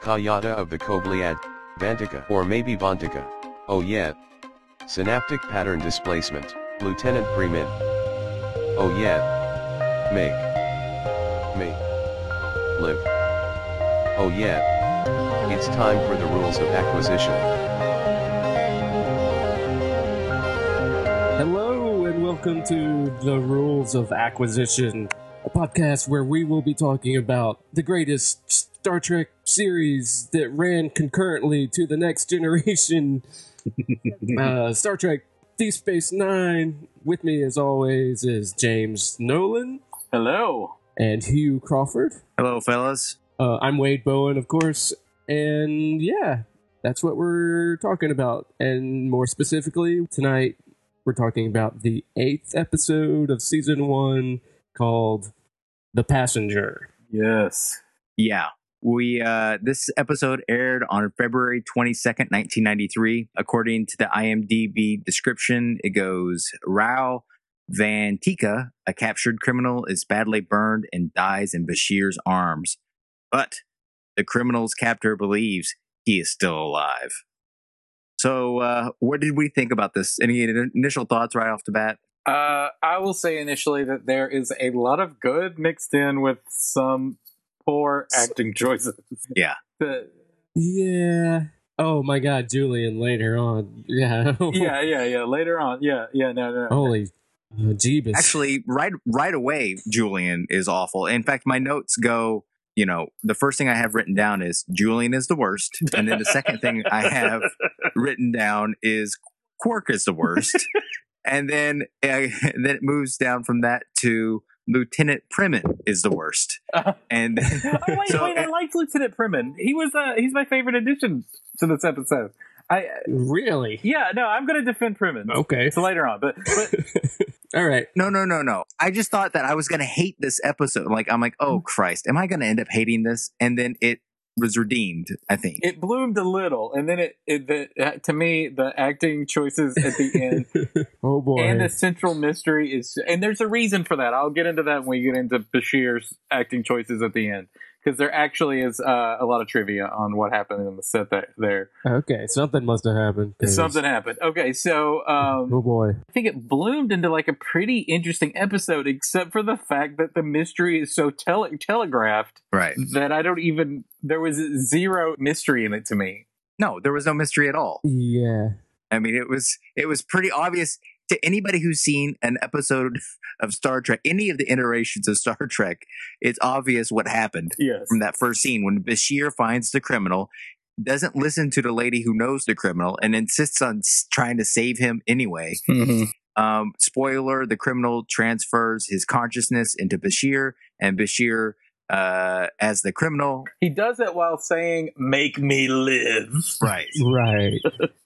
Kajada of the Kobliad, Vantika or maybe Vantika. Oh yeah. Synaptic pattern displacement, Lieutenant Primmin. Oh yeah. Make. Me. Live. Oh yeah. It's time for the rules of acquisition. Hello and welcome to the Rules of Acquisition, a podcast where we will be talking about the greatest Star Trek series that ran concurrently to the next generation, uh, Star Trek Deep Space Nine. With me, as always, is James Nolan Hello. and Hugh Crawford. Hello, fellas. Uh, I'm Wade Bowen, of course, and yeah, that's what we're talking about. And more specifically, tonight we're talking about the eighth episode of season one called "The Passenger." Yes. Yeah. We uh this episode aired on February 22nd, 1993. According to the IMDb description, it goes Rao Vantika, a captured criminal, is badly burned and dies in Bashir's arms. But the criminal's captor believes he is still alive. So, uh, what did we think about this? Any initial thoughts right off the bat? Uh, I will say initially that there is a lot of good mixed in with some poor acting choices. Yeah. The- Yeah. Oh my God, Julian! Later on, yeah, yeah, yeah, yeah. Later on, yeah, yeah, no, no. Holy Jeebus! Actually, right right away, Julian is awful. In fact, my notes go, you know, the first thing I have written down is Julian is the worst, and then the second thing I have written down is Quark is the worst, and then uh, then it moves down from that to Lieutenant Primmin is the worst, and oh wait, so wait! I liked Lieutenant Primmin. He was uh, he's my favorite addition to this episode. I really? yeah, no, I'm going to defend Primmin. Okay. So later on, but but All right. No, no, no, no. I just thought that I was going to hate this episode. Like, I'm like, Mm. oh Christ, am I going to end up hating this? And then it was redeemed. I think. it bloomed a little, and then it, it the, uh, to me the acting choices at the end oh boy. and the central mystery is and there's a reason for that i'll get into that when we get into bashir's acting choices at the end because there actually is uh, a lot of trivia on what happened in the set that there okay, something must have happened. 'cause- something happened okay so um, Oh boy. i think it bloomed into like a pretty interesting episode except for the fact that the mystery is so tele- telegraphed right. that i don't even there was zero mystery in it to me No, there was no mystery at all. Yeah. I mean, it was it was pretty obvious to anybody who's seen an episode of Star Trek, any of the iterations of Star Trek. It's obvious what happened yes from that first scene when Bashir finds the criminal, doesn't listen to the lady who knows the criminal, and insists on trying to save him anyway. Um, spoiler: the criminal transfers his consciousness into Bashir, and Bashir, uh, as the criminal, he does it while saying make me live right? Right.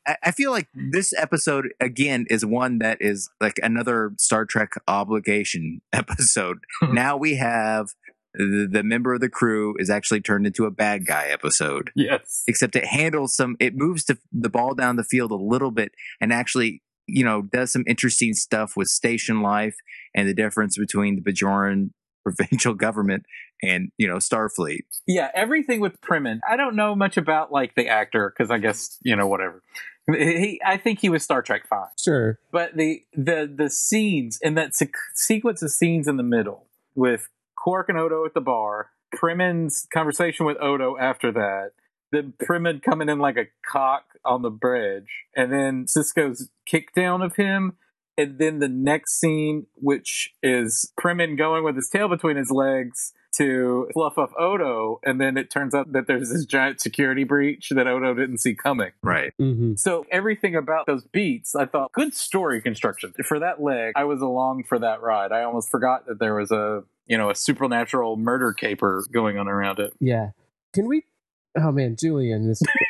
I, I feel like this episode again is one that is like another Star Trek obligation episode. now we have the, the member of the crew is actually turned into a bad guy episode. yes Except it handles some, it moves to the ball down the field a little bit and actually, you know, does some interesting stuff with station life and the difference between the Bajoran provincial government and you know Starfleet. yeah, everything with Primmin. I don't know much about like the actor because I guess you know whatever. He, I think he was Star Trek 5 Sure. but the the the scenes and that se- sequence of scenes in the middle with Quark and Odo at the bar, Primmin's conversation with Odo after that, then Primmin coming in like a cock on the bridge, and then Sisko's kickdown of him. And then the next scene, which is Primmin going with his tail between his legs to fluff up Odo, and then it turns out that there's this giant security breach that Odo didn't see coming. Right. Mm-hmm. So everything about those beats, I thought good story construction. For that leg, I was along for that ride. I almost forgot that there was a you know a supernatural murder caper going on around it. Yeah. Can we? Oh man, Julian, this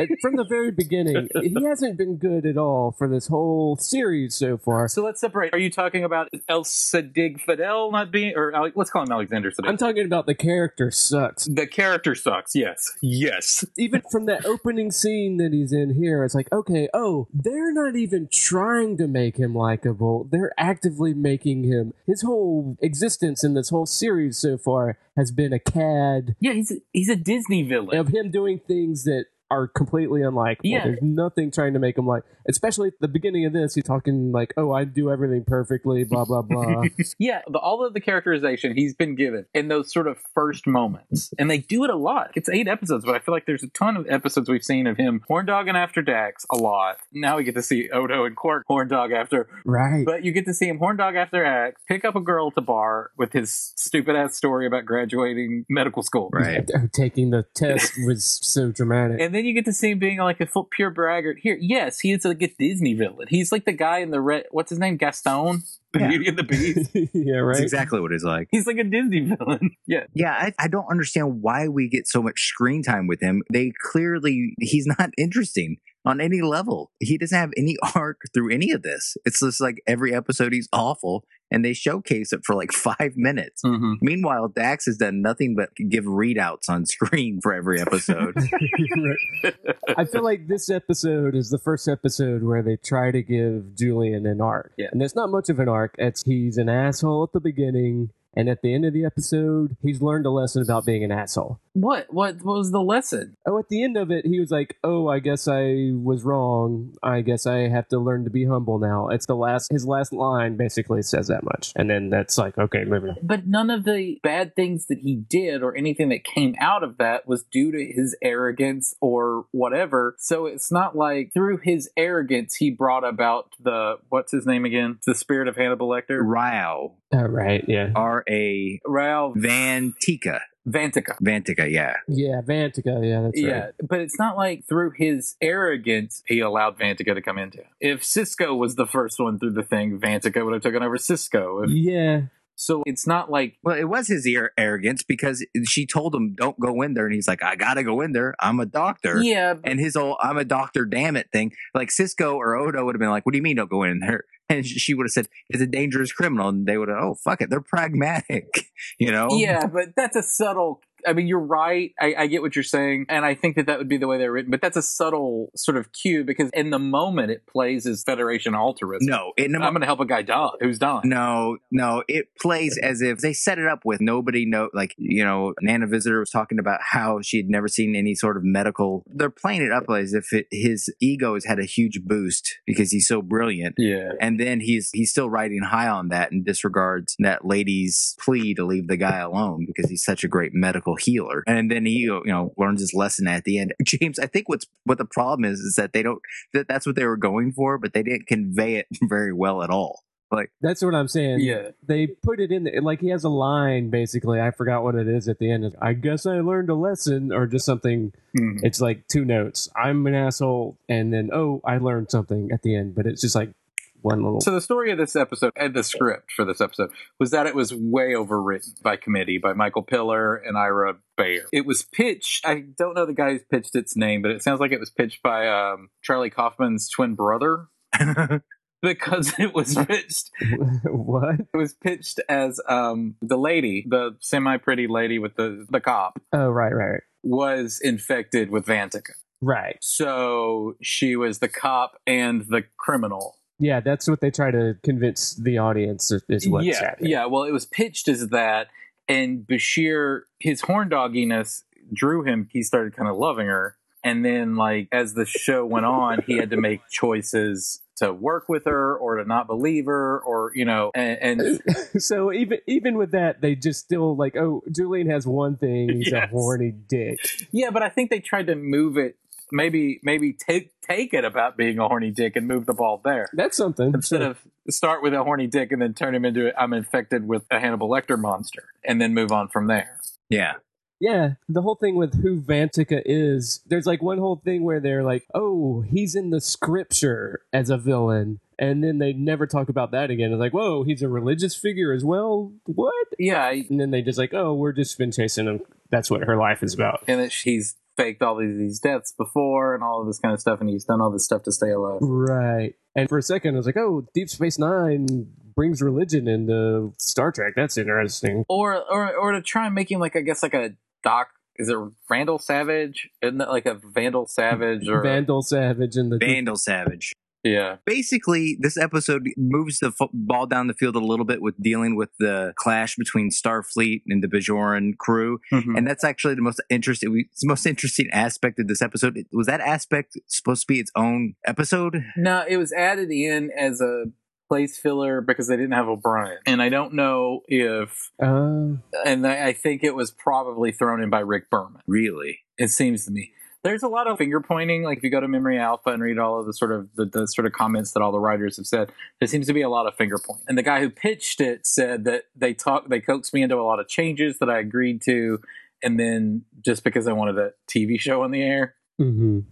Uh, from the very beginning, he hasn't been good at all for this whole series so far. So let's separate. Are you talking about El Sadig Fidel not being, or Ale- let's call him Alexander Siddig? I'm talking about the character sucks. the character sucks. Yes, yes. Even from that opening scene that he's in here, it's like, okay, oh, they're not even trying to make him likable. They're actively making him. His whole existence in this whole series so far has been a cad Yeah, he's a, he's a Disney villain. of him doing things that are completely unlikable. Yeah. There's nothing trying to make him like, especially at the beginning of this, he's talking like, oh, I do everything perfectly, blah, blah, blah. Yeah, the, all of the characterization he's been given in those sort of first moments, and they do it a lot. It's eight episodes, but I feel like there's a ton of episodes we've seen of him horn dogging after Dax a lot. Now we get to see Odo and Quark horn dog after, right. but you get to see him horn dog after Dax, pick up a girl at the bar with his stupid ass story about graduating medical school, Right. Taking the test was so dramatic. And then you get to see him being like a full, pure braggart. Here, yes, he is like a Disney villain. He's like the guy in the red. What's his name? Gaston, the Yeah. Beauty and the Beast. yeah, right. That's exactly what it's like. He's like a Disney villain. Yeah, Yeah, I, I don't understand why we get so much screen time with him. They clearly, he's not interesting on any level. He doesn't have any arc through any of this. It's just like every episode he's awful and they showcase it for like five minutes. mm-hmm. Meanwhile, Dax has done nothing but give readouts on screen for every episode. Right. I feel like this episode is the first episode where they try to give Julian an arc. Yeah. And it's not much of an arc. It's he's an asshole at the beginning, and at the end of the episode, he's learned a lesson about being an asshole. What? What was the lesson? Oh, at the end of it, he was like, "Oh, I guess I was wrong. I guess I have to learn to be humble now." It's the last. His last line basically says that much, and then that's like, okay, moving on. But none of the bad things that he did or anything that came out of that was due to his arrogance or whatever. So it's not like through his arrogance he brought about the what's his name again? The spirit of Hannibal Lecter. Rao, All oh, right, yeah, R A Ralph Vantika. Vantika. Vantika, yeah. yeah, Vantika, yeah, that's Yeah, right. but it's not like through his arrogance he allowed Vantika to come into. If Sisko was the first one through the thing, Vantika would have taken over Sisko. If- Yeah, so it's not like Well, it was his ar- arrogance because she told him, don't go in there. And he's like, I got to go in there. I'm a doctor. yeah, And his old I'm a doctor, damn it thing. Like Sisko or Odo would have been like, What do you mean don't go in there? And she would have said, It's a dangerous criminal. And they would have, Oh, fuck it. They're pragmatic, you know? Yeah, but that's a subtle. I mean, you're right. I, I get what you're saying, and I think that that would be the way they're written. But that's a subtle sort of cue because in the moment it plays as Federation altruism. No, it, I'm going to help a guy die who's dying. No, no, it plays as if they set it up with nobody know like, you know, Nana Visitor was talking about how she had never seen any sort of medical. They're playing it up as if it, his ego has had a huge boost because he's so brilliant. Yeah, And then he's he's still riding high on that and disregards that lady's plea to leave the guy alone because he's such a great medical healer. And then he you know learns his lesson at the end. James, I think what's what the problem is is that they don't that that's what they were going for, but they didn't convey it very well at all. Like that's what I'm saying. yeah. they put it in there like he has a line basically i forgot what it is at the end i guess i learned a lesson or just something Mhm. it's like two notes i'm an asshole and then oh i learned something at the end but it's just like one little So the story of this episode and the script for this episode was that it was way overwritten by committee by Michael Piller and Ira Behr. It was pitched. I don't know the guy who pitched its name, but it sounds like it was pitched by um, Charlie Kaufman's twin brother because it was pitched. what It was pitched as um, the lady, the semi-pretty lady with the the cop, oh right right right. was infected with Vantika. right So she was the cop and the criminal. Yeah that's what they try to convince the audience is- what's yeah, happening yeah. Well, it was pitched as that, and Bashir, his horn dogginess drew him. He started kind of loving her, and then like as the show went on, he had to make choices to work with her or to not believe her, or you know, and, and so even even with that they just still like oh julian has one thing he's a horny dick yeah. But I think they tried to move it. Maybe, maybe take take it about being a horny dick and move the ball there. that's something instead of start with a horny dick and then turn him into I'm infected with a Hannibal Lecter monster and then move on from there. Yeah. Yeah, the whole thing with who Vantika is, there's like one whole thing where they're like, oh, he's in the scripture as a villain. And then they never talk about that again. It's like, whoa, he's a religious figure as well? What? Yeah, And then they just like, oh, we're just been chasing him. That's what her life is about. and that he's faked all these, these deaths before and all of this kind of stuff, and he's done all this stuff to stay alive. Right. And for a second, I was like, oh, Deep Space Nine brings religion into Star Trek. That's interesting. Or, or, or to try and make him like, I guess, like a doc. Is it Randall Savage? Isn't that like a Vandal Savage or Vandal Savage in the Vandal Savage. yeah? Basically, this episode moves the fo- ball down the field a little bit with dealing with the clash between Starfleet and the Bajoran crew, Mhm. and that's actually the most interesting. It's the most interesting aspect of this episode. Was that aspect supposed to be its own episode? No, it was added in as a place filler because they didn't have O'Brien, and I don't know if, Uh, and I, I think it was probably thrown in by Rick Berman. Really? It seems to me. There's a lot of finger pointing. Like if you go to Memory Alpha and read all of the sort of the, the sort of comments that all the writers have said, there seems to be a lot of finger pointing. And the guy who pitched it said that they talked, they coaxed me into a lot of changes that I agreed to, and then just because I wanted a TV show on the air, mhm.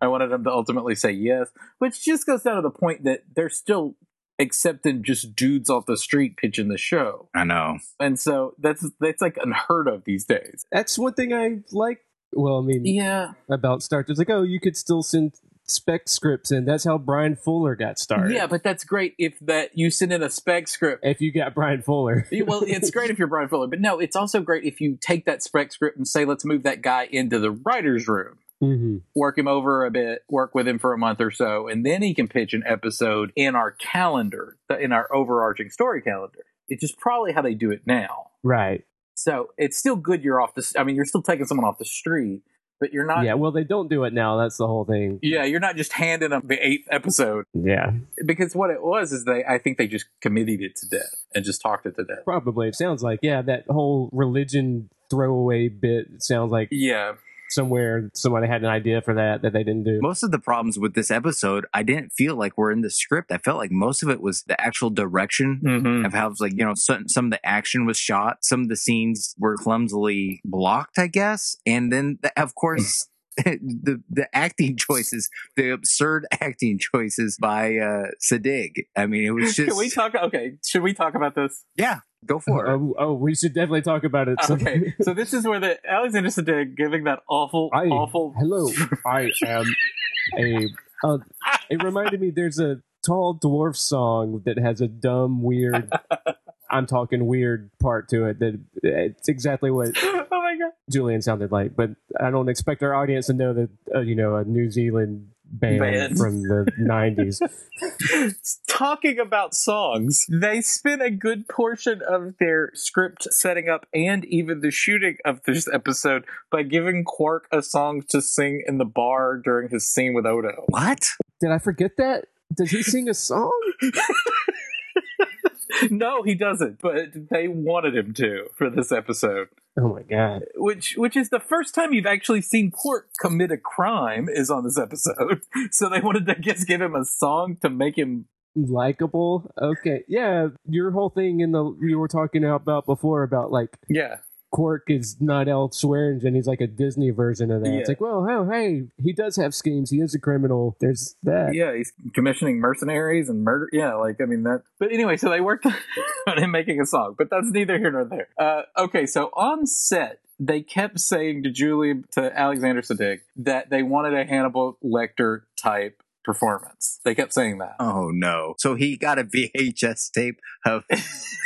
I wanted them to ultimately say yes, which just goes down to the point that they're still accepting just dudes off the street pitching the show, I know. and so that's that's like unheard of these days. That's one thing I like. Well, I mean, Yeah, about Star Trek. It's like, oh, you could still send spec scripts in. That's how Bryan Fuller got started. yeah, but that's great if that you send in a spec script. if you got Bryan Fuller. well, it's great if you're Bryan Fuller, but no, it's also great if you take that spec script and say, let's move that guy into the writer's room. Hmm work him over a bit, work with him for a month or so, and then he can pitch an episode in our calendar, in our overarching story calendar. It's just probably how they do it now. Right. So it's still good you're off the. I mean, you're still taking someone off the street, but you're not. yeah. Well, they don't do it now. That's the whole thing. Yeah, you're not just handing them the eighth episode Yeah. because what it was is they. I think they just committed it to death and just talked it to death. Probably. It sounds like yeah. That whole religion throwaway bit sounds like Yeah, somewhere somebody had an idea for that that they didn't do. Most of the problems with this episode, I didn't feel like were in the script. I felt like most of it was the actual direction mm-hmm. of how, like, you know, some, some of the action was shot. Some of the scenes were clumsily blocked, I guess. And then, the, of course, the the acting choices, the absurd acting choices by uh Siddig. I mean, it was just Can we talk? Okay, should we talk about this? yeah, go for it. Oh, oh, we should definitely talk about it. Okay, so this is where the Alexander Siddig giving that awful, I, awful. Hello, I am a. Uh, it reminded me. There's a tall dwarf song that has a dumb, weird. I'm talking weird part to it. That it's exactly what oh my god! Julian sounded like, but I don't expect our audience to know that uh, you know a New Zealand band, Band. from the '90s. Talking about songs, they spent a good portion of their script setting up and even the shooting of this episode by giving Quark a song to sing in the bar during his scene with Odo. What? Did I forget that? Did he sing a song? no, he doesn't, but they wanted him to for this episode. Oh my god! which which is the first time you've actually seen Quark commit a crime is on this episode. So they wanted to just give him a song to make him Likable. Okay, yeah. Your whole thing in the you were talking about before about like yeah Quark is not elsewhere, and he's like a Disney version of that. Yeah. It's like, well, oh, hey, he does have schemes. He is a criminal. There's that. yeah he's commissioning mercenaries and murder yeah like I mean that but anyway so they worked on him making a song but that's neither here nor there. Uh, okay so on set they kept saying to Julie to Alexander Siddig that they wanted a Hannibal Lecter type performance. They kept saying that. Oh no! So he got a VHS tape of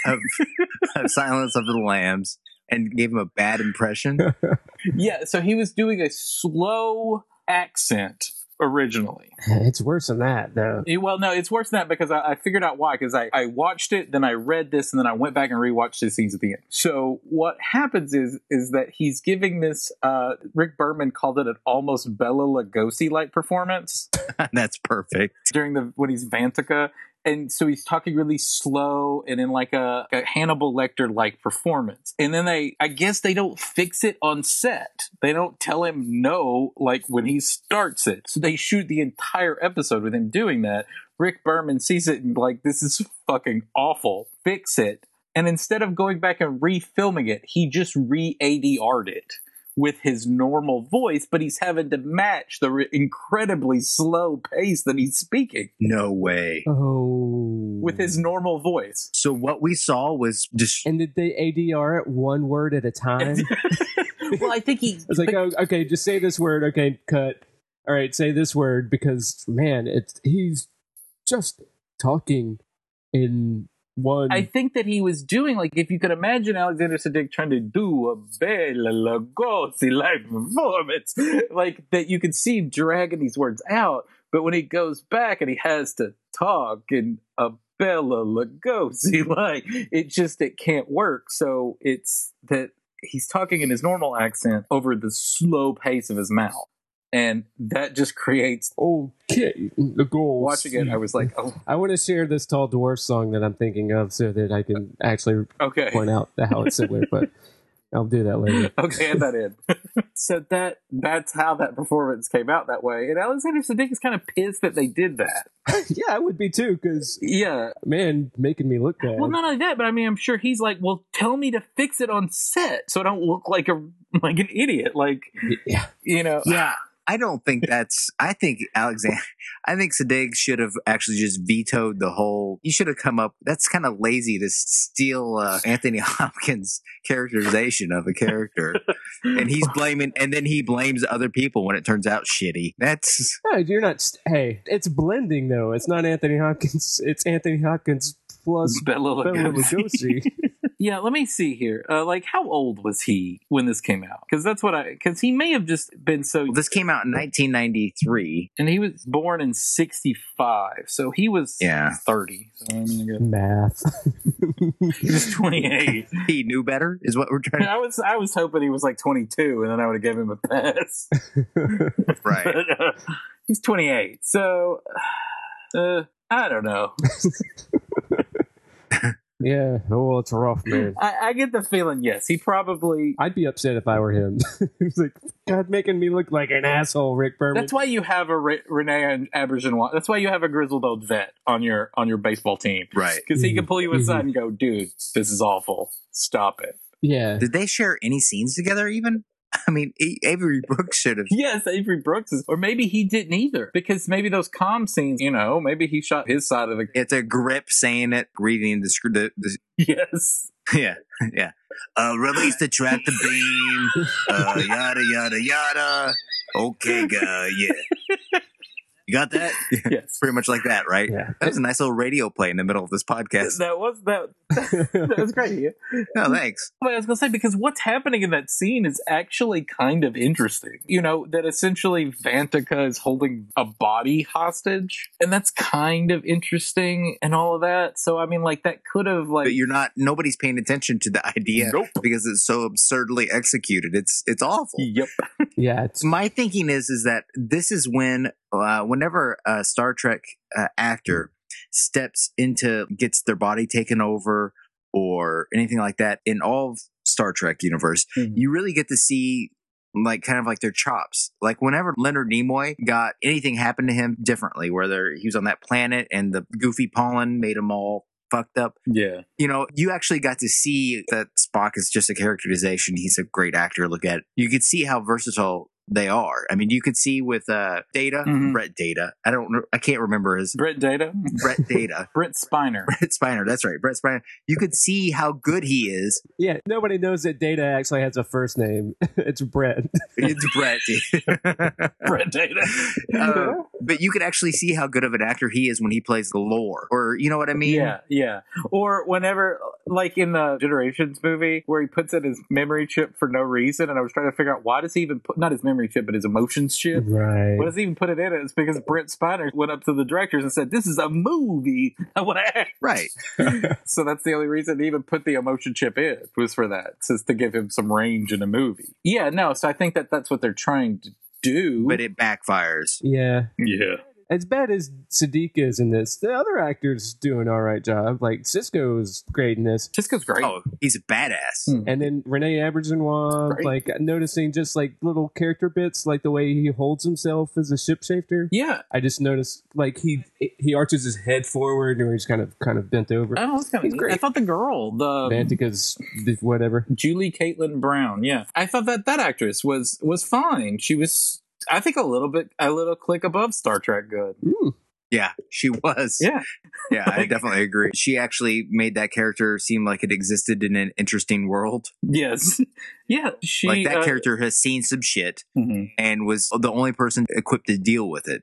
of, of Silence of the Lambs and gave him a bad impression. Yeah, so he was doing a slow accent originally. It's worse than that, though. Eh, Well, no, it's worse than that because I, I figured out why. Because I, I watched it, then I read this, and then I went back and rewatched the scenes at the end. So what happens is is that he's giving this. Uh, Rick Berman called it an almost Bela Lugosi like performance That's perfect. during the when he's Vantika. And so he's talking really slow and in like a, a Hannibal Lecter like performance. And then they, I guess they don't fix it on set. They don't tell him no, like when he starts it. So they shoot the entire episode with him doing that. Rick Berman sees it and like, this is fucking awful. Fix it. And instead of going back and refilming it, he just re ADR'd it. With his normal voice, but he's having to match the re- incredibly slow pace that he's speaking No way. Oh. with his normal voice. So what we saw was just And did they ADR it one word at a time? well, I think he. It's like, oh, okay, just say this word. Okay, cut. All right, say this word because man, it's he's just talking in one. I think that he was doing like if you could imagine Alexander Siddig trying to do a Bela Lugosi like performance, like that you could see him dragging these words out, but when he goes back and he has to talk in a Bela Lugosi like it just it can't work. So it's that he's talking in his normal accent over the slow pace of his mouth. And that just creates okay, the goals. watching it, I was like, oh, I want to share this tall dwarf song that I'm thinking of so that I can actually okay. point out how it's similar. but I'll do that later. okay, add that in. so that that's how that performance came out that way. And Alexander Siddig is kind of pissed that they did that. yeah, I would be too because Yeah. man, making me look bad. Well, not only that, but I mean, I'm sure he's like, "Well, tell me to fix it on set so I don't look like a like an idiot." Like, yeah, you know, yeah. I don't think that's. I think Alexander. I think Siddig should have actually just vetoed the whole. You should have come up. That's kind of lazy to steal uh, Anthony Hopkins' characterization of a character, and he's blaming. And then he blames other people when it turns out shitty. That's no, you're not. Hey, it's blending though. It's not Anthony Hopkins. It's Anthony Hopkins plus Bela Bela Lugosi. Lugosi. Yeah, let me see here. Uh, like, how old was he when this came out? Because that's what I. Because he may have just been so. well, this came out in 1993. and he was born in '65, so he was Yeah. 30. So I mean, I guess Math. he was 28. He knew better, is what we're trying. I was I was hoping he was like 22, and then I would have given him a pass. to... Right. But, uh, he's 28, so uh, I don't know. Yeah. Oh, well, it's rough, man. I, I get the feeling, yes, he probably. I'd be upset if I were him. He's like, God, making me look like an asshole, Rick Berman. That's why you have a Re- Renee Aubergine. That's why you have a grizzled old vet on your on your baseball team Right. because he can mm-hmm. pull you aside mm-hmm. and go, "Dude, this is awful. Stop it." yeah. Did they share any scenes together? Even. I mean, Avery Brooks should have. Yes, Avery Brooks is, or maybe he didn't either because maybe those comm scenes, you know, maybe he shot his side of the. It's a grip saying it, reading the script. The, the, Yes. yeah, yeah. Uh, release the tractor beam. Uh, yada yada yada. Okay, guy. Yeah. You got that? Yes. Pretty much like that, right? Yeah. That was a nice little radio play in the middle of this podcast. That was that. that was great. Yeah. Oh, thanks. But I was gonna say because what's happening in that scene is actually kind of interesting. You know that essentially Vantika is holding a body hostage, and that's kind of interesting and all of that. So I mean, like that could have like But you're not. Nobody's paying attention to the idea Nope. because it's so absurdly executed. It's it's awful. Yep. Yeah. It's, my thinking is is that this is when uh, whenever a Star Trek uh, actor steps into gets their body taken over or anything like that in all of Star Trek universe, Mhm. you really get to see like kind of like their chops. Like whenever Leonard Nimoy got anything happen to him differently, whether he was on that planet and the goofy pollen made him all fucked up. Yeah. You know, you actually got to see that Spock is just a characterization. He's a great actor. Look at you could see how versatile they are. I mean, you could see with uh Data, Mhm. Brett Data. I don't. I can't remember his Brett Data. Brett Data. Brett Spiner. Brett Spiner. That's right. Brett Spiner. You could see how good he is. yeah. Nobody knows that Data actually has a first name. it's Brett. It's Brett. Brett Data. Uh, but you could actually see how good of an actor he is when he plays the lore, or you know what I mean? Yeah, yeah. Or whenever, like in the Generations movie, where he puts in his memory chip for no reason, and I was trying to figure out why does he even put not his memory chip, but his emotions chip. right. Why does he even put it in? It's because Brent Spiner went up to the directors and said, "This is a movie. I want to act." Right. So that's the only reason he even put the emotion chip in was for that, just to give him some range in a movie. Yeah, no. So I think that that's what they're trying to do. But it backfires. yeah. yeah, as bad as Siddig is in this, the other actors doing all right job. Like Sisko's great in this. Sisko's great. Oh, he's a badass. Hmm. And then Renee Auberjonois, Right. like noticing just like little character bits, like the way he holds himself as a ship shifter. Yeah. I just noticed like he he arches his head forward and he's kind of kind of bent over. Oh, that's kind He's of great. I thought the girl, the Vantika's whatever. Julie Caitlin Brown. Yeah, I thought that that actress was was fine. She was, I think, a little bit, a little click above Star Trek. Good. Mm. Yeah, she was. Yeah. Yeah, I definitely agree. She actually made that character seem like it existed in an interesting world. Yes. yeah. She like that uh, character has seen some shit mhm. and was the only person equipped to deal with it.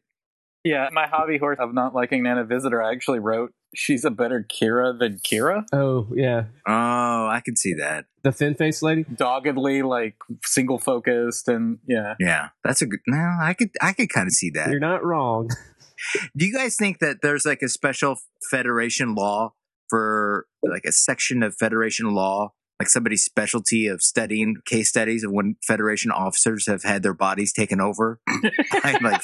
Yeah. My hobby horse of not liking Nana Visitor. I actually wrote she's a better Kira than Kira. Oh yeah, Oh, I can see that. the thin faced lady. Doggedly, like single focused, and yeah. Yeah, that's a good. No, I could, I could kind of see that. You're not wrong. Do you guys think that there's like a special Federation law for like a section of Federation law, like somebody's specialty of studying case studies of when Federation officers have had their bodies taken over by, like,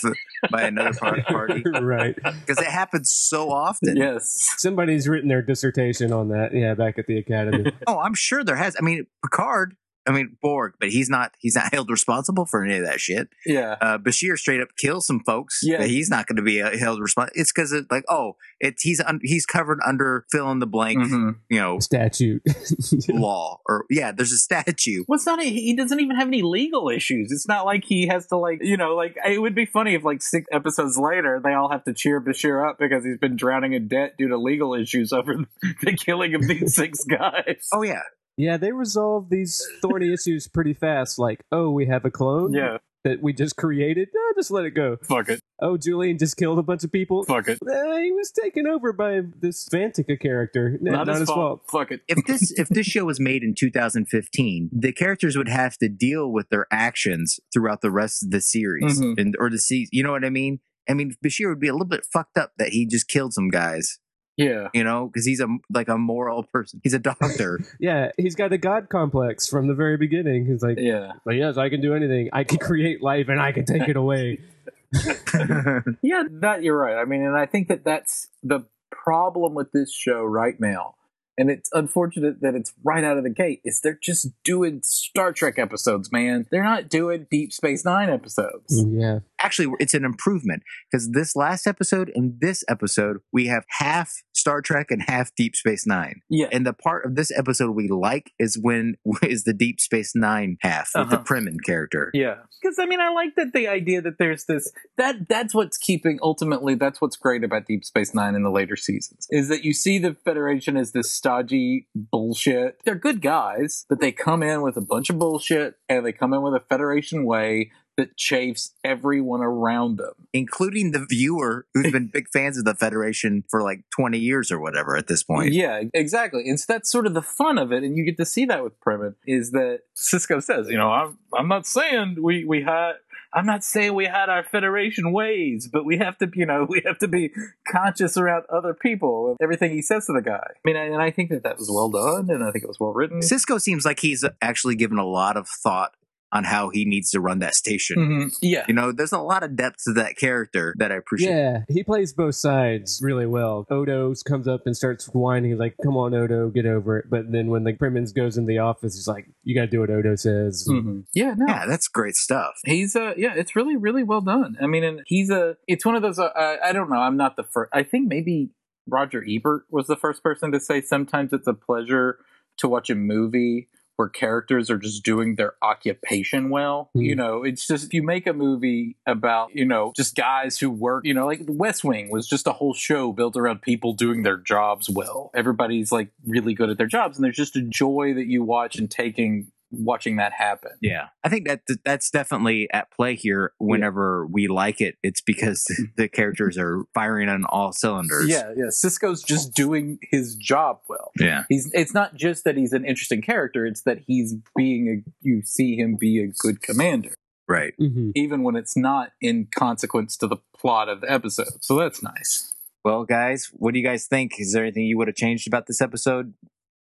by another par- party? right. Because it happens so often. Yes. Somebody's written their dissertation on that. Yeah, back at the academy. Oh, I'm sure there has. I mean, Picard. I mean Borg, but he's not. He's not held responsible for any of that shit. Yeah. uh, Bashir straight up kills some folks. Yeah. that he's not going to be uh, held responsible. It's because it like oh, it's he's un- he's covered under fill in the blank, Mhm. you know, Statute. law or yeah. There's a statue. Well, it's not. He doesn't even have any legal issues. It's not like he has to like you know like it would be funny if like six episodes later they all have to cheer Bashir up because he's been drowning in debt due to legal issues over the killing of these six guys. Oh yeah, yeah, they resolve these thorny issues pretty fast. Like, oh, we have a clone yeah. that we just created. No, just let it go. Fuck it. Oh, Julian just killed a bunch of people. Fuck it. Eh, he was taken over by this Vantika character. No, not, his fault. Fuck it. if this if this show was made in 2015, the characters would have to deal with their actions throughout the rest of the series Mhm. and or the season. You know what I mean? I mean, Bashir would be a little bit fucked up that he just killed some guys. Yeah. You know, because he's a like a moral person. He's a doctor. Yeah, he's got a god complex from the very beginning. He's like, Yeah. like, yes, I can do anything. I can create life and I can take it away. Yeah, that you're right. I mean, and I think that that's the problem with this show right now. And it's unfortunate that it's right out of the gate. Is they're just doing Star Trek episodes, man. They're not doing Deep Space Nine episodes. yeah. actually it's an improvement because this last episode and this episode we have half star trek and half deep space nine Yeah, and the part of this episode we like is when is the deep space nine half with the Uh-huh. Primmin character Yeah, because I mean, I like that the idea that there's this that that's what's keeping ultimately that's what's great about Deep Space Nine in the later seasons is that you see the Federation as this stodgy bullshit. They're good guys, but they come in with a bunch of bullshit and they come in with a Federation way that chafes everyone around them. including the viewer who's been big fans of the federation for like 20 years or whatever at this point Yeah, exactly. And so that's sort of the fun of it, and you get to see that with Primmin. Is that Sisko says, you know, I'm I'm not saying we we had. I'm not saying we had our Federation ways, but we have to, you know, we have to be conscious around other people and everything he says to the guy. I mean, and I think that that was well done, and I think it was well written. sisko seems like he's actually given a lot of thought on how he needs to run that station Mhm. Yeah, you know there's a lot of depth to that character that i appreciate Yeah, he plays both sides really well. Odo comes up and starts whining. Like, "Come on, Odo, get over it." But then when the Crimmins goes in the office, he's like, "You got to do what Odo says." Mhm. yeah, no, yeah that's great stuff he's uh yeah it's really really well done i mean and he's a it's one of those uh, i don't know i'm not the first i think maybe roger ebert was the first person to say sometimes it's a pleasure to watch a movie where characters are just doing their occupation well Hmm. you know it's just if you make a movie about you know just guys who work you know like west wing was just a whole show built around people doing their jobs well everybody's like really good at their jobs and there's just a joy that you watch and taking watching that happen Yeah, I think that that's definitely at play here. Whenever we like it, it's because the characters are firing on all cylinders. Yeah, yeah. Sisko's just doing his job well. yeah, He's it's not just that he's an interesting character, it's that he's being a you see him be a good commander, right. hmm even when it's not in consequence to the plot of the episode. So that's nice. Well, guys, what do you guys think? Is there anything you would have changed about this episode?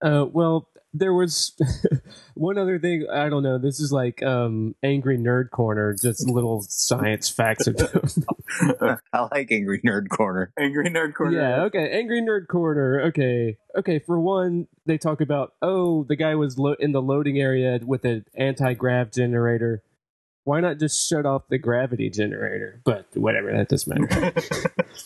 Uh, well, there was one other thing. I don't know. This is like um angry nerd corner, just little science facts. I like Angry Nerd Corner. Angry Nerd Corner. Yeah, okay. Angry Nerd Corner. Okay. Okay, for one, they talk about, oh, the guy was lo- in the loading area with an anti grav generator. Why not just shut off the gravity generator? But whatever, that doesn't matter.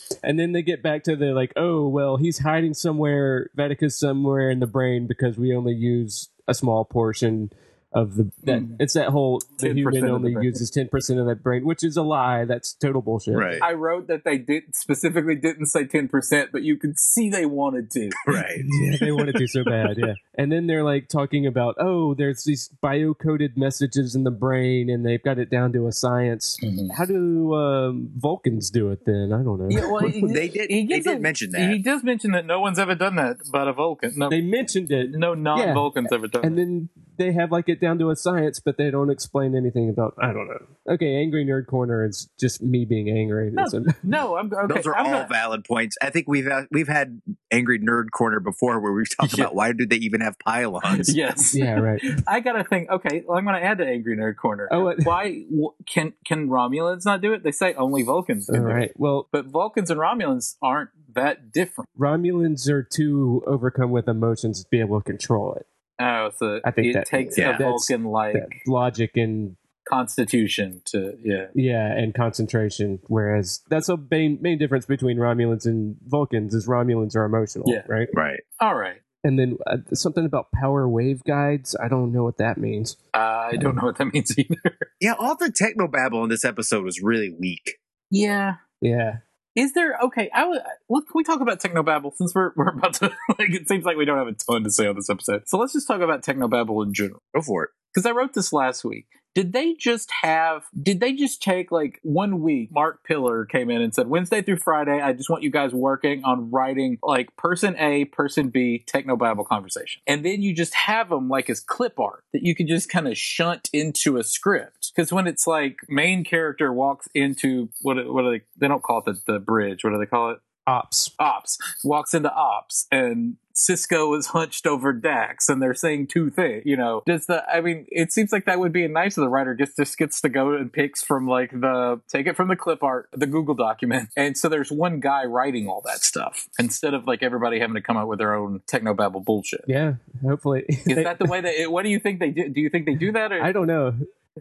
and then they get back to the like, oh, well, he's hiding somewhere, Vatica's somewhere in the brain because we only use a small portion of the that it's that whole the human only brain. uses 10% of that brain which is a lie that's total bullshit Right. I wrote that they did specifically didn't say ten percent, but you could see they wanted to. Right. yeah, they wanted to so bad, yeah. And then they're like talking about, oh, there's these bio-coded messages in the brain, and they've got it down to a science. How do um, Vulcans do it then? I don't know. Yeah, well, he, They did- He they gives did a- mention that. He does mention that no one's ever done that, but a Vulcan. No, They mentioned it, no non-Vulcans ever done. and it. then they have like it down to a science, but they don't explain anything about. I don't know. Okay, angry nerd corner is just me being angry. No, a- no, I'm okay. Those are I'm all not- valid points. I think we've had, we've had angry nerd corner before where we've talked Yeah. about why do they even have pylons? Yes, yeah, right. I gotta think. Okay, well, I'm gonna add to Angry Nerd Corner. Oh, what- why wh- can can Romulans not do it? They say only Vulcans can All do right. it, Well, but Vulcans and Romulans aren't that different. Romulans are too overcome with emotions to be able to control it. Oh, so I think it that- takes yeah. a Vulcan like logic and constitution to yeah. Yeah, and concentration. Whereas that's a main main difference between Romulans and Vulcans is Romulans are emotional, Yeah. right? Right. All right. And then uh, something about power wave guides. I don't know what that means. I don't know what that means either. Yeah, all the techno babble in this episode was really weak. yeah. Yeah, Is there okay? I would. Can we talk about technobabble since we're we're about to like? It seems like we don't have a ton to say on this episode, so let's just talk about technobabble in general. Go for it. Because I wrote this last week. Did they just have? Did they just take like one week? Mark Piller came in and said Wednesday through Friday. I just want you guys working on writing like person A, person B, technobabble conversation, and then you just have them like as clip art that you can just kind of shunt into a script. Because when it's like main character walks into what what are they? They don't call it the, the bridge. What do they call it? Ops. ops walks into ops and Sisko is hunched over Dax and they're saying two things. You know, does the I mean, it seems like that would be nice if the writer gets just gets to go and picks from like the take it from the clip art, the Google document, and so there's one guy writing all that stuff instead of like everybody having to come up with their own technobabble bullshit. Yeah, hopefully. Is that the way that? What do you think they do? Do you think they do that? Or? I don't know.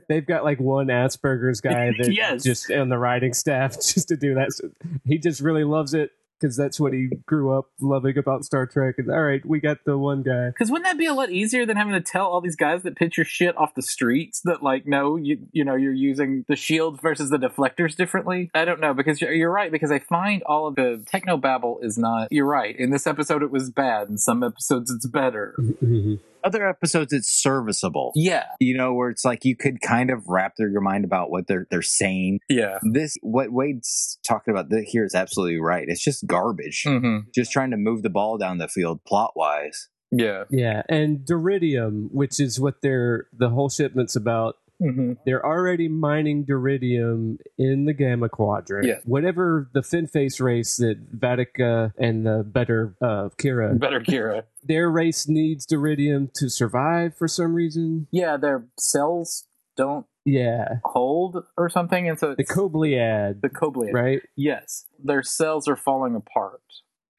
They've got like one Asperger's guy that Yes. just on the writing staff just to do that. So he just really loves it because that's what he grew up loving about Star Trek. And all right, we got the one guy. Because wouldn't that be a lot easier than having to tell all these guys that pitch your shit off the streets that like no you you know you're using the shields versus the deflectors differently? I don't know because you're, you're right because I find all of the techno babble is not. You're right. In this episode it was bad. In some episodes it's better. Mm-hmm. Other episodes, it's serviceable. Yeah. You know, where it's like you could kind of wrap through your mind about what they're they're saying. Yeah. This what Wade's talking about th- here is absolutely right. It's just garbage. Mm-hmm. Just trying to move the ball down the field plot wise. Yeah. yeah, and Duridium, which is what they're the whole shipment's about. Mm-hmm. They're already mining Duridium in the Gamma Quadrant. Yeah. Whatever the Fin Face race that Vatica and the better uh, Kira, Better Kira. their race needs Duridium to survive for some reason. Yeah, their cells don't Yeah, hold or something, and so the it's Kobliad, the Kobliad. right? Yes, their cells are falling apart,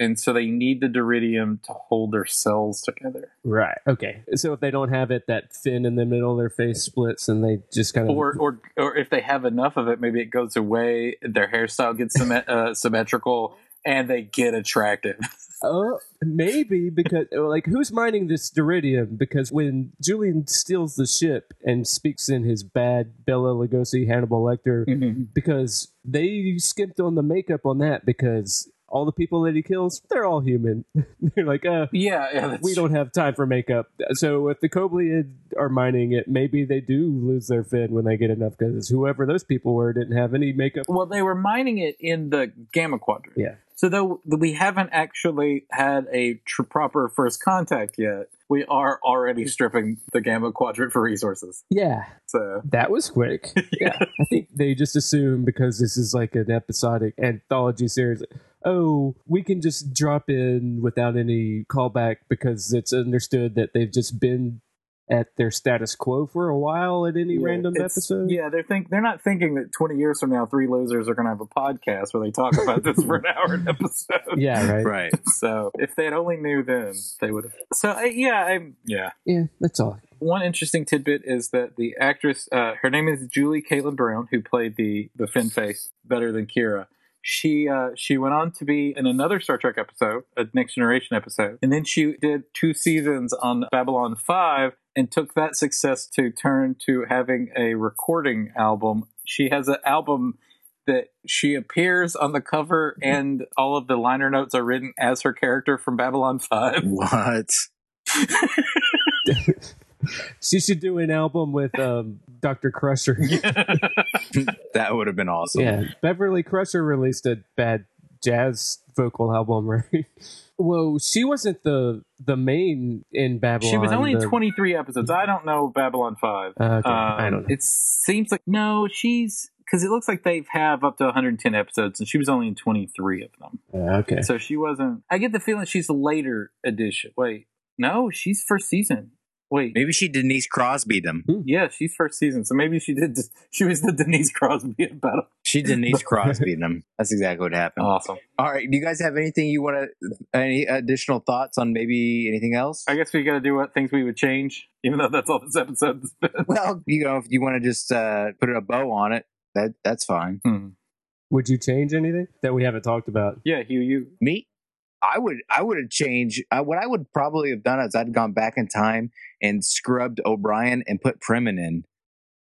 and so they need the duridium to hold their cells together. Right. Okay. So if they don't have it, that fin in the middle of their face splits, and they just kind of Or, or, or if they have enough of it, maybe it goes away. Their hairstyle gets symmet- uh, symmetrical, and they get attractive. Oh, maybe because like who's mining this Duridium? Because when Julian steals the ship and speaks in his bad Bela Lugosi Hannibal Lecter, because they skipped on the makeup on that because all the people that he kills, they're all human. they're like, uh, Yeah, yeah. We don't have time for makeup. So if the Kobliad are mining it, maybe they do lose their fin when they get enough because whoever those people were didn't have any makeup. Well, they were mining it in the Gamma Quadrant. Yeah. So though we haven't actually had a tr- proper first contact yet, we are already stripping the Gamma Quadrant for resources. Yeah, So that was quick. yeah, I think they just assume because this is like an episodic anthology series. Oh, we can just drop in without any callback because it's understood that they've just been at their status quo for a while at any Yeah, random episode. Yeah, they're think they're not thinking that 20 years from now, three losers are going to have a podcast where they talk about this for an hour an episode. Yeah, right. Right. So if they had only knew then, they would have. So I, yeah, I'm yeah. Yeah, that's all. One interesting tidbit is that the actress, uh, her name is Julie Caitlin Brown, who played the the Finn face better than Kira. She uh, she went on to be in another Star Trek episode, a Next Generation episode, and then she did two seasons on Babylon Five, and took that success to turn to having a recording album. She has an album that she appears on the cover, and all of the liner notes are written as her character from Babylon Five. What? She should do an album with um, Dr. Crusher. That would have been awesome. yeah, Beverly Crusher released a bad jazz vocal album, right? Whoa, she wasn't the the main in Babylon. She was only in the- 23 episodes. I don't know Babylon 5. Uh, okay, I Um, don't know. It seems like, no, she's, because it looks like they have up to 110 episodes, and she was only in 23 of them. Uh, okay. So she wasn't, I get the feeling she's a later edition. Wait, no, she's first season. Wait, Maybe she Denise Crosby them. yeah, she's first season. So maybe she did, she was the Denise Crosby at Battle. She Denise Crosby them. That's exactly what happened. Awesome. All right. Do you guys have anything you want to? Any additional thoughts on maybe anything else? I guess we got to do what things we would change, even though that's all this episode's been. well, you know, if you want to just uh, put a bow on it, that that's fine. Hmm. Would you change anything that we haven't talked about? Yeah, Hugh, you. Me, I would I would have changed. Uh, what I would probably have done is I'd gone back in time and scrubbed O'Brien and put Primmin in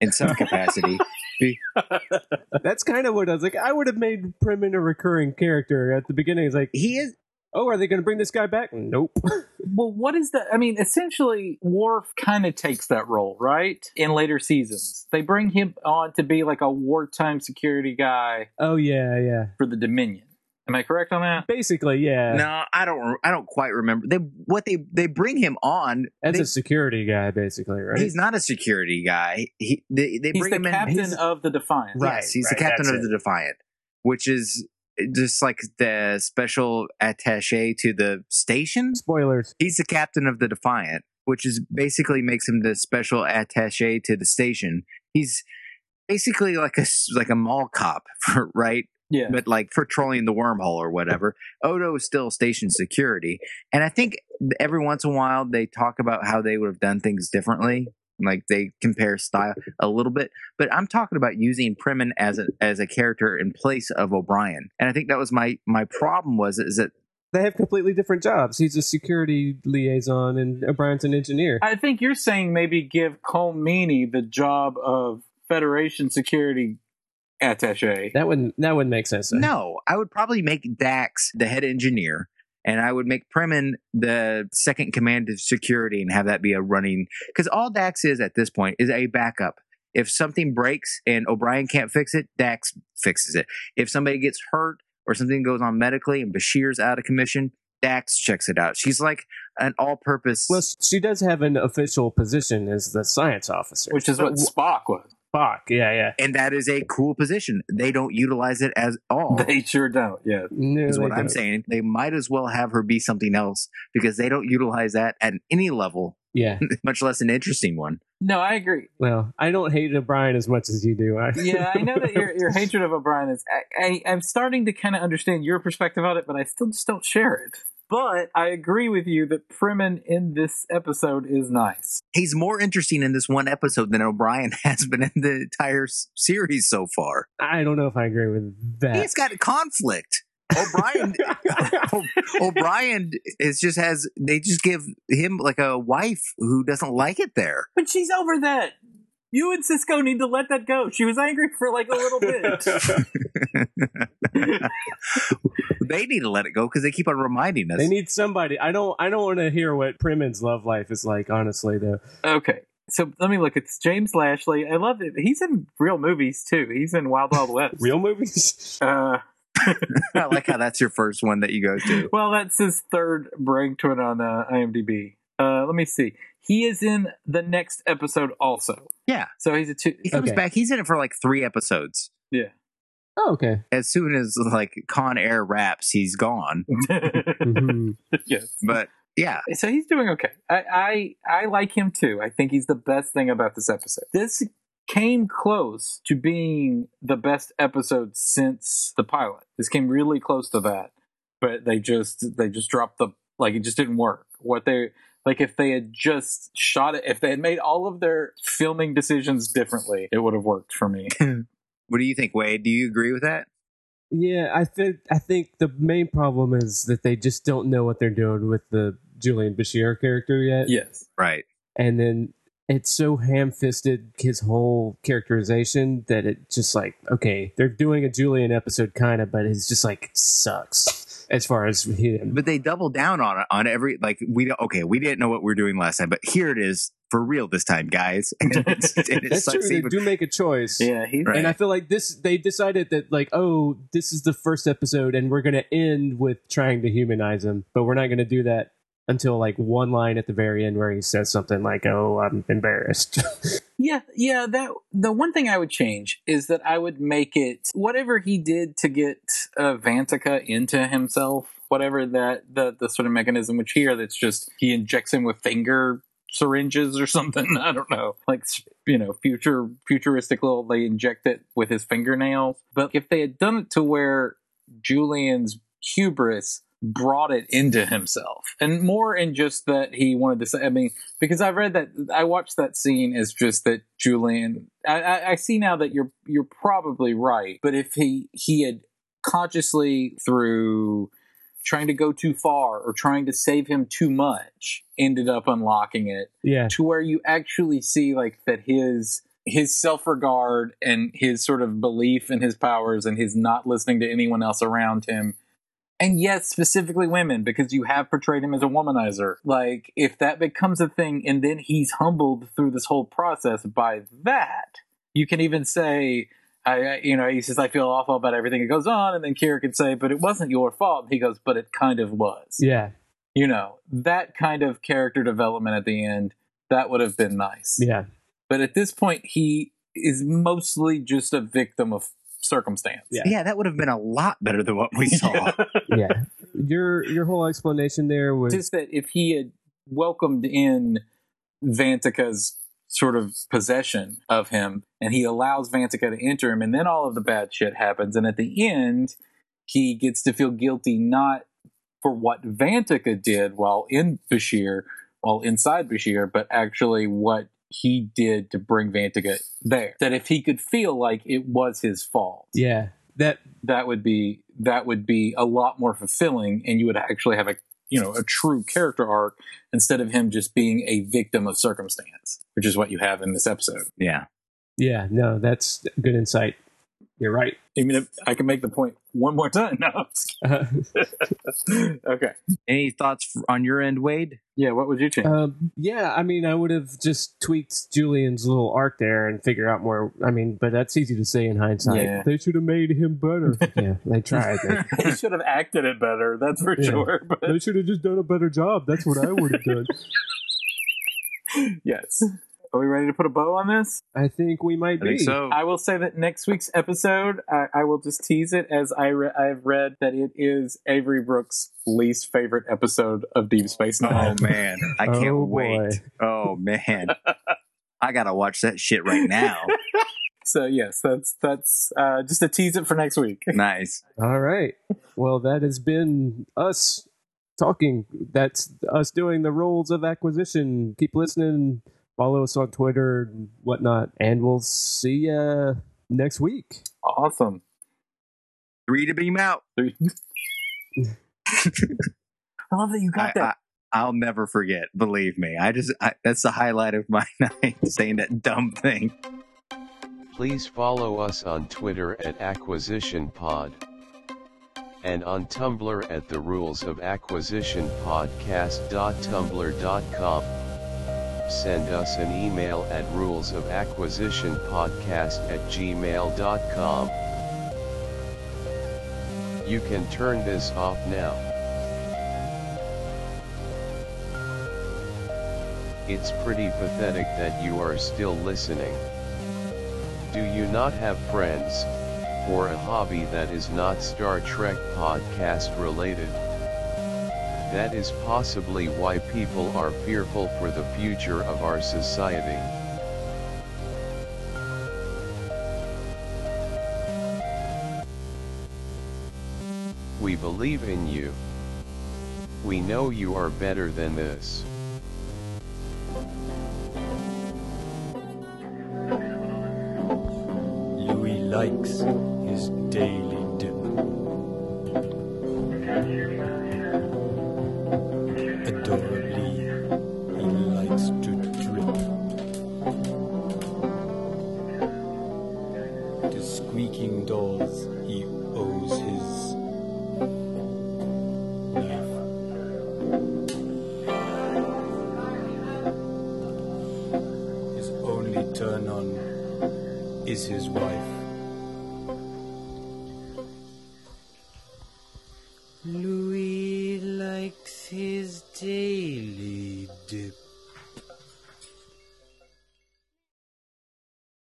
in some capacity. That's kind of what I was like. I would have made Primmin a recurring character at the beginning. It's like, he is oh, are they going to bring this guy back? Nope. Well, what is that? I mean, essentially, Worf kind of takes that role, right? In later seasons, they bring him on to be like a wartime security guy oh yeah, yeah. for the Dominion. Am I correct on that? Basically, yeah. no. I don't. I don't quite remember. They what they they bring him on. As they- a security guy, basically, right? He's not a security guy. He they, they He's bring the him in. captain he's- of the Defiant. Right, yes, he's the captain of it. the Defiant, which is just like the special attaché to the station. Spoilers. He's the captain of the Defiant, which is basically makes him the special attaché to the station. He's basically like a s- like a mall cop, for, right? Yeah. But like for patrolling the wormhole or whatever. Odo is still station security, and I think every once in a while they talk about how they would have done things differently. Like they compare style a little bit, but I'm talking about using Primmin as a as a character in place of O'Brien, and I think that was my my problem was is that They have completely different jobs. He's a security liaison, and O'Brien's an engineer. I think you're saying maybe give Colm Meaney the job of Federation security attache. That wouldn't that wouldn't make sense. No, I would probably make Dax the head engineer, and I would make Primmin the second command of security, and have that be a running. Because all Dax is at this point is a backup. If something breaks and O'Brien can't fix it, Dax fixes it. If somebody gets hurt or something goes on medically and Bashir's out of commission, Dax checks it out. She's like an all-purpose. Well, she does have an official position as the science officer, which is what Spock was. Spock. Yeah, yeah. and that is a cool position. They don't utilize it as all. They sure don't. Yeah. No, is they what I'm don't. saying. They might as well have her be something else because they don't utilize that at any level, Yeah. much less an interesting one. No, I agree. Well, I don't hate O'Brien as much as you do. I, yeah, I know that your your hatred of O'Brien is. I, I, I'm starting to kind of understand your perspective on it, but I still just don't share it. But I agree with you that Primmin in this episode is nice. He's more interesting in this one episode than O'Brien has been in the entire s- series so far. I don't know if I agree with that. He's got conflict. O'Brien, O'Brien is just has. They just give him like a wife who doesn't like it there. But she's over that. You and Sisko need to let that go. She was angry for like a little bit. they need to let it go because they keep on reminding us. They need somebody. I don't. I don't want to hear what Primmin's love life is like. Honestly, though. okay. So let me look at this. James Lashley. I love it. He's in real movies too. He's in Wild Wild West. Real movies. Uh, I like how that's your first one that you go to. well, that's his third ranked one on uh, IMDb. Uh, let me see. He is in the next episode also. Yeah. So he's a two. He comes Okay. back. He's in it for like three episodes. Yeah. Oh, okay. As soon as like Con Air wraps, he's gone. Mhm. yes. But yeah, So he's doing okay. I, I I like him too. I think he's the best thing about this episode. This came close to being the best episode since the pilot. This came really close to that, but they just they just dropped the like it just didn't work. What they like if they had just shot it, if they had made all of their filming decisions differently, it would have worked for me. what do you think, Wade? Do you agree with that? Yeah, I think I think the main problem is that they just don't know what they're doing with the Julian Bashir character yet. yes. Right. and then it's so ham-fisted his whole characterization that it just like okay they're doing a julian episode kind of but it's just like sucks as far as him But they double down on it on every like we don't okay we didn't know what we were doing last time, but here it is for real this time, guys. And it's, and it that's true sucks they even- do make a choice Yeah, he's Right. and i feel like this they decided that like oh this is the first episode and we're gonna end with trying to humanize him but we're not gonna do that until like one line at the very end where he says something like oh i'm embarrassed Yeah, yeah. That the one thing I would change is that I would make it whatever he did to get uh, Vantika into himself, whatever that the the sort of mechanism. Which here, that's just he injects him with finger syringes or something. I don't know, like you know, future futuristic little. They inject it with his fingernails. But if they had done it to where Julian's hubris brought it into himself. And more in just that he wanted to say i mean because i read that i watched that scene as just that julian I, I, I see now that you're you're probably right but if he he had consciously through trying to go too far or trying to save him too much ended up unlocking it yeah. to where you actually see like that his his self-regard and his sort of belief in his powers and his not listening to anyone else around him and yes specifically women because you have portrayed him as a womanizer like if that becomes a thing and then he's humbled through this whole process by that you can even say I, you know, he says, I feel awful about everything that goes on. And then Kira could say, but it wasn't your fault. He goes, but it kind of was yeah you know that kind of character development at the end that would have been nice yeah but at this point he is mostly just a victim of circumstance Yeah. yeah, that would have been a lot better than what we saw. yeah your your whole explanation there was just that if he had welcomed in Vantika's sort of possession of him and he allows Vantika to enter him and then all of the bad shit happens and at the end he gets to feel guilty not for what Vantika did while in Bashir while inside Bashir but actually what he did to bring Vantika there that if he could feel like it was his fault yeah. That that would be that would be a lot more fulfilling and you would actually have a you know a true character arc instead of him just being a victim of circumstance which is what you have in this episode. Yeah. yeah no that's good insight you're right. I mean i can make the point one more time. No okay. Any thoughts on your end, Wade? yeah what would you change? Um, yeah i mean i would have just tweaked julian's little arc there and figure out more i mean but that's easy to say in hindsight. Yeah. they should have made him better. Yeah they tried. They, he should have acted it better that's for Yeah. sure but they should have just done a better job. That's what i would have done. Yes are we ready to put a bow on this i think we might I be so. I will say that next week's episode, I, I will just tease it as I re- I've read that it is Avery Brooks' least favorite episode of Deep Space Nine. Oh man, I can't Oh, wait. Oh man, I gotta watch that shit right now. So yes, that's that's uh, just to tease it for next week. nice. All right. Well, that has been us talking. That's us doing the rules of acquisition. Keep listening. Follow us on Twitter and whatnot. And we'll see you next week. Awesome. Three to beam out. I love that you got I, that. I, I'll never forget. Believe me. I just I, that's the highlight of my night. Saying that dumb thing. Please follow us on Twitter at Acquisition Pod. And on Tumblr at the Rules of Acquisition Podcast.tumblr.com. Send us an email at rules of acquisition podcast at gmail.com. You can turn this off now. It's pretty pathetic that you are still listening. Do you not have friends? for a hobby that is not Star Trek podcast related. That is possibly why people are fearful for the future of our society. We believe in you. We know you are better than this. Louis likes his daily